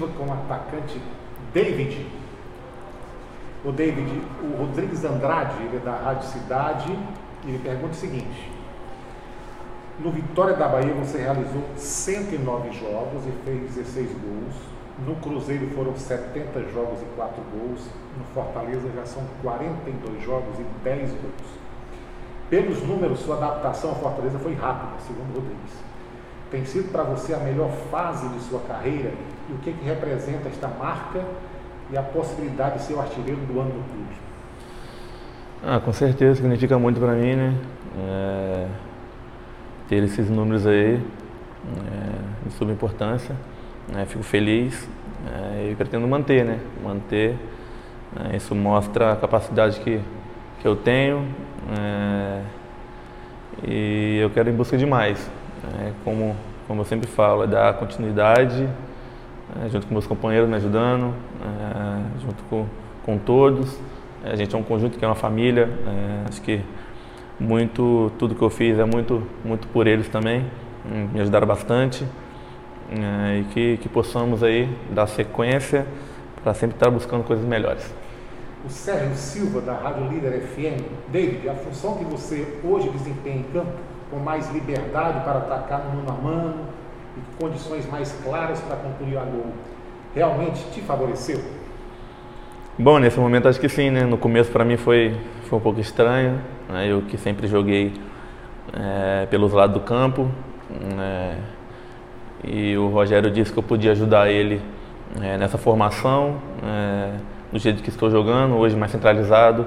coletiva com o atacante David. O David, o Rodrigues Andrade, ele é da Rádio Cidade, ele pergunta o seguinte: No Vitória da Bahia você realizou 109 jogos e fez 16 gols. No Cruzeiro foram 70 jogos e 4 gols. No Fortaleza já são 42 jogos e 10 gols. Pelos números, sua adaptação ao Fortaleza foi rápida, segundo Rodrigues. Tem sido para você a melhor fase de sua carreira e o que, que representa esta marca e a possibilidade de ser o artilheiro do ano do clube? Ah, com certeza significa muito para mim, né? É, ter esses números aí é, de suma importância. Né? Fico feliz é, e pretendo manter, né? Manter. Né? Isso mostra a capacidade que, que eu tenho é, e eu quero ir em busca de mais. É, como, como eu sempre falo, é dar continuidade, é, junto com meus companheiros me ajudando, é, junto com, com todos. A gente é um conjunto que é uma família. É, acho que muito tudo que eu fiz é muito muito por eles também. Me ajudaram bastante e que, que possamos aí dar sequência para sempre estar buscando coisas melhores o Sérgio Silva, da Rádio Líder FM. David, a função que você hoje desempenha em campo, com mais liberdade para atacar no mano a mano e condições mais claras para concluir a gol, realmente te favoreceu? Bom, nesse momento acho que sim, né? No começo para mim foi, foi um pouco estranho, né? eu que sempre joguei é, pelos lados do campo, né? e o Rogério disse que eu podia ajudar ele é, nessa formação. É, do jeito que estou jogando, hoje mais centralizado,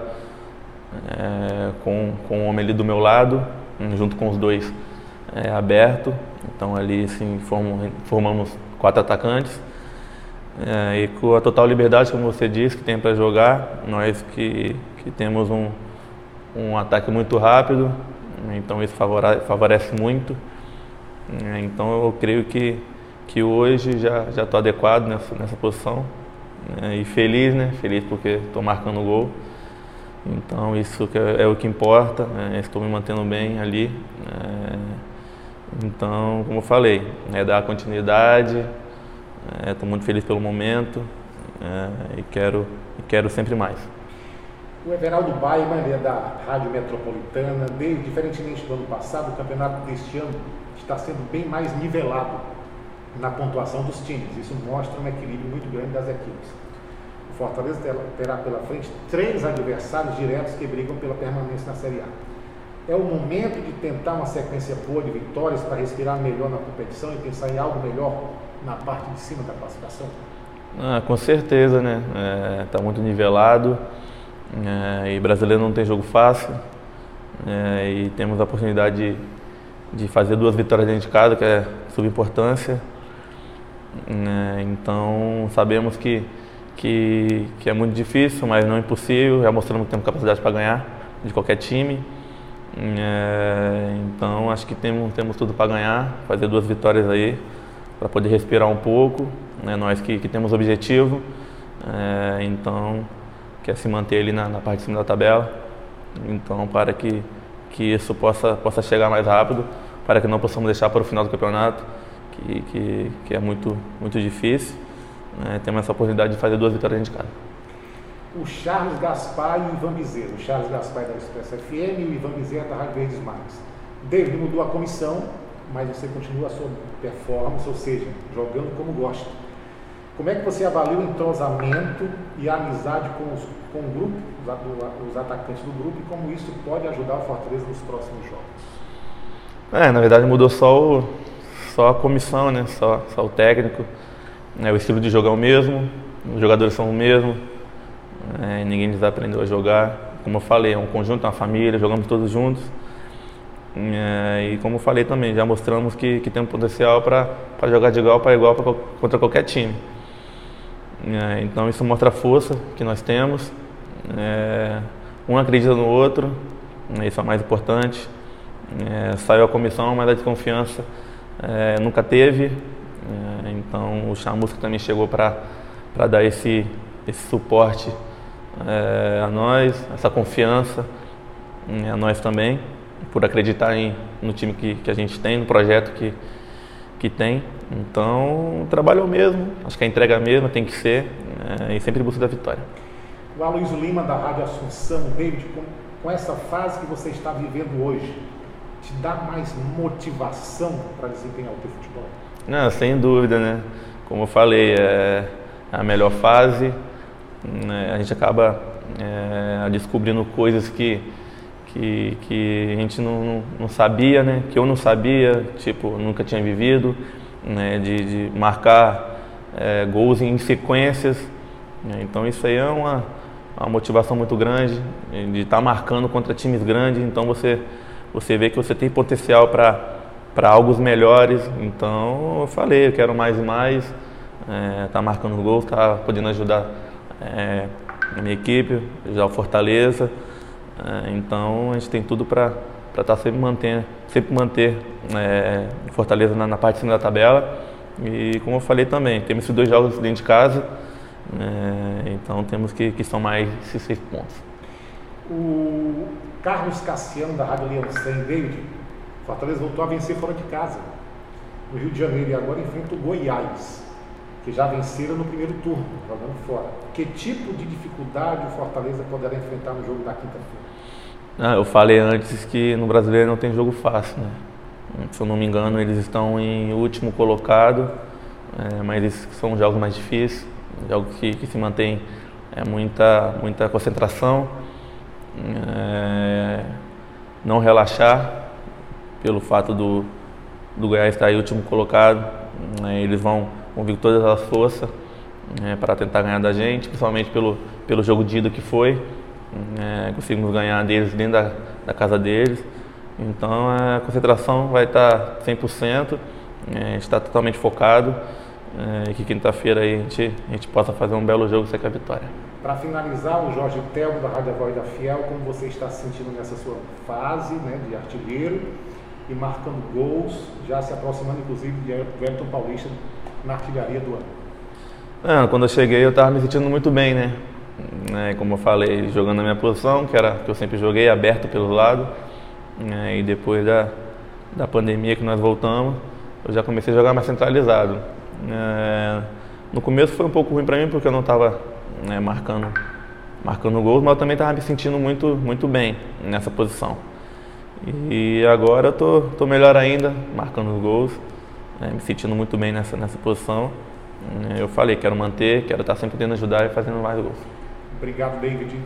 é, com, com o homem ali do meu lado, junto com os dois é, aberto. Então ali assim, formamos, quatro atacantes. É, e com a total liberdade, como você disse, que tem para jogar, nós que, que temos um, um ataque muito rápido, então isso favorece, favorece muito. É, então eu creio que, que hoje já estou adequado nessa, nessa posição. Né? E feliz, né? Feliz porque estou marcando gol. Então isso é, é, o que importa. Né? Estou me mantendo bem ali. Então, como eu falei, é dar continuidade. Estou é, muito feliz pelo momento é, e quero, quero sempre mais. O Everaldo Baiman, é da Rádio Metropolitana. Diferentemente do ano passado, o campeonato deste ano está sendo bem mais nivelado na pontuação dos times. Isso mostra um equilíbrio muito grande das equipes. O Fortaleza terá pela frente três adversários diretos que brigam pela permanência na Série A. É o momento de tentar uma sequência boa de vitórias para respirar melhor na competição e pensar em algo melhor na parte de cima da classificação? Ah, com certeza, né? Está é, muito nivelado é, e brasileiro não tem jogo fácil é, e temos a oportunidade de, de fazer duas vitórias dentro de casa, que é subimportância. Né? Então sabemos que, que, que, é muito difícil, mas não é impossível. Já mostramos que temos capacidade para ganhar de qualquer time. É, então acho que temos, temos tudo para ganhar, fazer duas vitórias aí para poder respirar um pouco. Né? Nós que, que temos objetivo, é, então quer se manter ali na, na, parte de cima da tabela. Então para que, que isso possa, possa chegar mais rápido, para que não possamos deixar para o final do campeonato que, que, que é muito, muito difícil. Né? Temos essa oportunidade de fazer duas vitórias de casa. O Charles Gaspar e o Ivan Bezerra. O Charles Gaspar é da Express FM e o Ivan Bezerra da Rádio Verdes Mares. David mudou a comissão, mas você continua a sua performance, ou seja, jogando como gosta. Como é que você avalia o entrosamento e a amizade com, os, com o grupo, os, os atacantes do grupo, e como isso pode ajudar o Fortaleza nos próximos jogos? É, na verdade mudou só o, só a comissão, né? Só, só o técnico. Né? O estilo de jogo é o mesmo, os jogadores são o mesmo. É, ninguém desaprendeu a jogar. Como eu falei, é um conjunto, é uma família, jogamos todos juntos. É, e como eu falei também, já mostramos que, que tem um potencial para jogar de igual para igual pra, contra qualquer time. É, então isso mostra a força que nós temos. Um acredita no outro, né? isso é o mais importante. Saiu a comissão, mas a desconfiança nunca teve. Então o Chamusca também chegou para dar esse, esse suporte é, a nós, essa confiança a nós também, por acreditar em, no time que, que a gente tem, no projeto que, que tem. Então, o trabalho é o mesmo, acho que a entrega é a mesma, tem que ser, é, e sempre busca da vitória. O Aloysio Lima, da Rádio Assunção, David, com, com essa fase que você está vivendo hoje, te dá mais motivação para desempenhar o teu futebol? Não, sem dúvida, né? Como eu falei, é a melhor fase, né? a gente acaba é, descobrindo coisas que, que, que a gente não, não, não, sabia, né? Que eu não sabia, tipo, nunca tinha vivido, né? De, de marcar é, gols em sequências. Né? Então isso aí é uma, uma motivação muito grande de estar tá marcando contra times grandes. Então você você vê que você tem potencial para para algo melhores. Então eu falei, eu quero mais e mais. É, tá marcando gols, tá podendo ajudar é, a minha equipe, ajudar o Fortaleza. É, então a gente tem tudo para estar tá sempre mantendo, sempre manter é, Fortaleza na, na, parte de cima da tabela. E como eu falei também, temos esses dois jogos dentro de casa, é, então temos que, que mais esses seis pontos. O Carlos Cassiano da Rádio Leão 100, David, Fortaleza voltou a vencer fora de casa no Rio de Janeiro e agora enfrenta o Goiás que já venceram no primeiro turno, jogando fora. Que tipo de dificuldade o Fortaleza poderá enfrentar no jogo da quinta-feira? Ah, eu falei antes que no brasileiro não tem jogo fácil, né? Se eu não me engano, eles estão em último colocado, é, mas eles são jogos mais difíceis, jogos que, que se mantém é, muita, muita concentração, é, não relaxar pelo fato do, do Goiás estar em último colocado, né? eles vão vir todas as forças é, para tentar ganhar da gente, principalmente pelo, pelo jogo de ida que foi. É, conseguimos ganhar deles dentro da, da casa deles. Então a concentração vai estar 100%, é, a gente está totalmente focado é, e que quinta-feira a gente, a gente possa fazer um belo jogo e sair com a vitória. Para finalizar, o Jorge Telmo da Rádio Voz da Fiel, como você está se sentindo nessa sua fase né, de artilheiro e marcando gols, já se aproximando inclusive de Everton Paulista na artilharia do ano? É, quando eu cheguei eu estava me sentindo muito bem, né? É, como eu falei, jogando na minha posição, que era que eu sempre joguei, aberto pelo lado. É, e depois da, da pandemia que nós voltamos, eu já comecei a jogar mais centralizado. É, no começo foi um pouco ruim para mim porque eu não estava né, marcando marcando gols, mas eu também estava me sentindo muito muito bem nessa posição. E agora eu tô, melhor ainda, marcando gols né, me sentindo muito bem nessa, nessa posição. Eu falei, quero manter, quero estar sempre tentando ajudar e fazendo mais gols. Obrigado, David.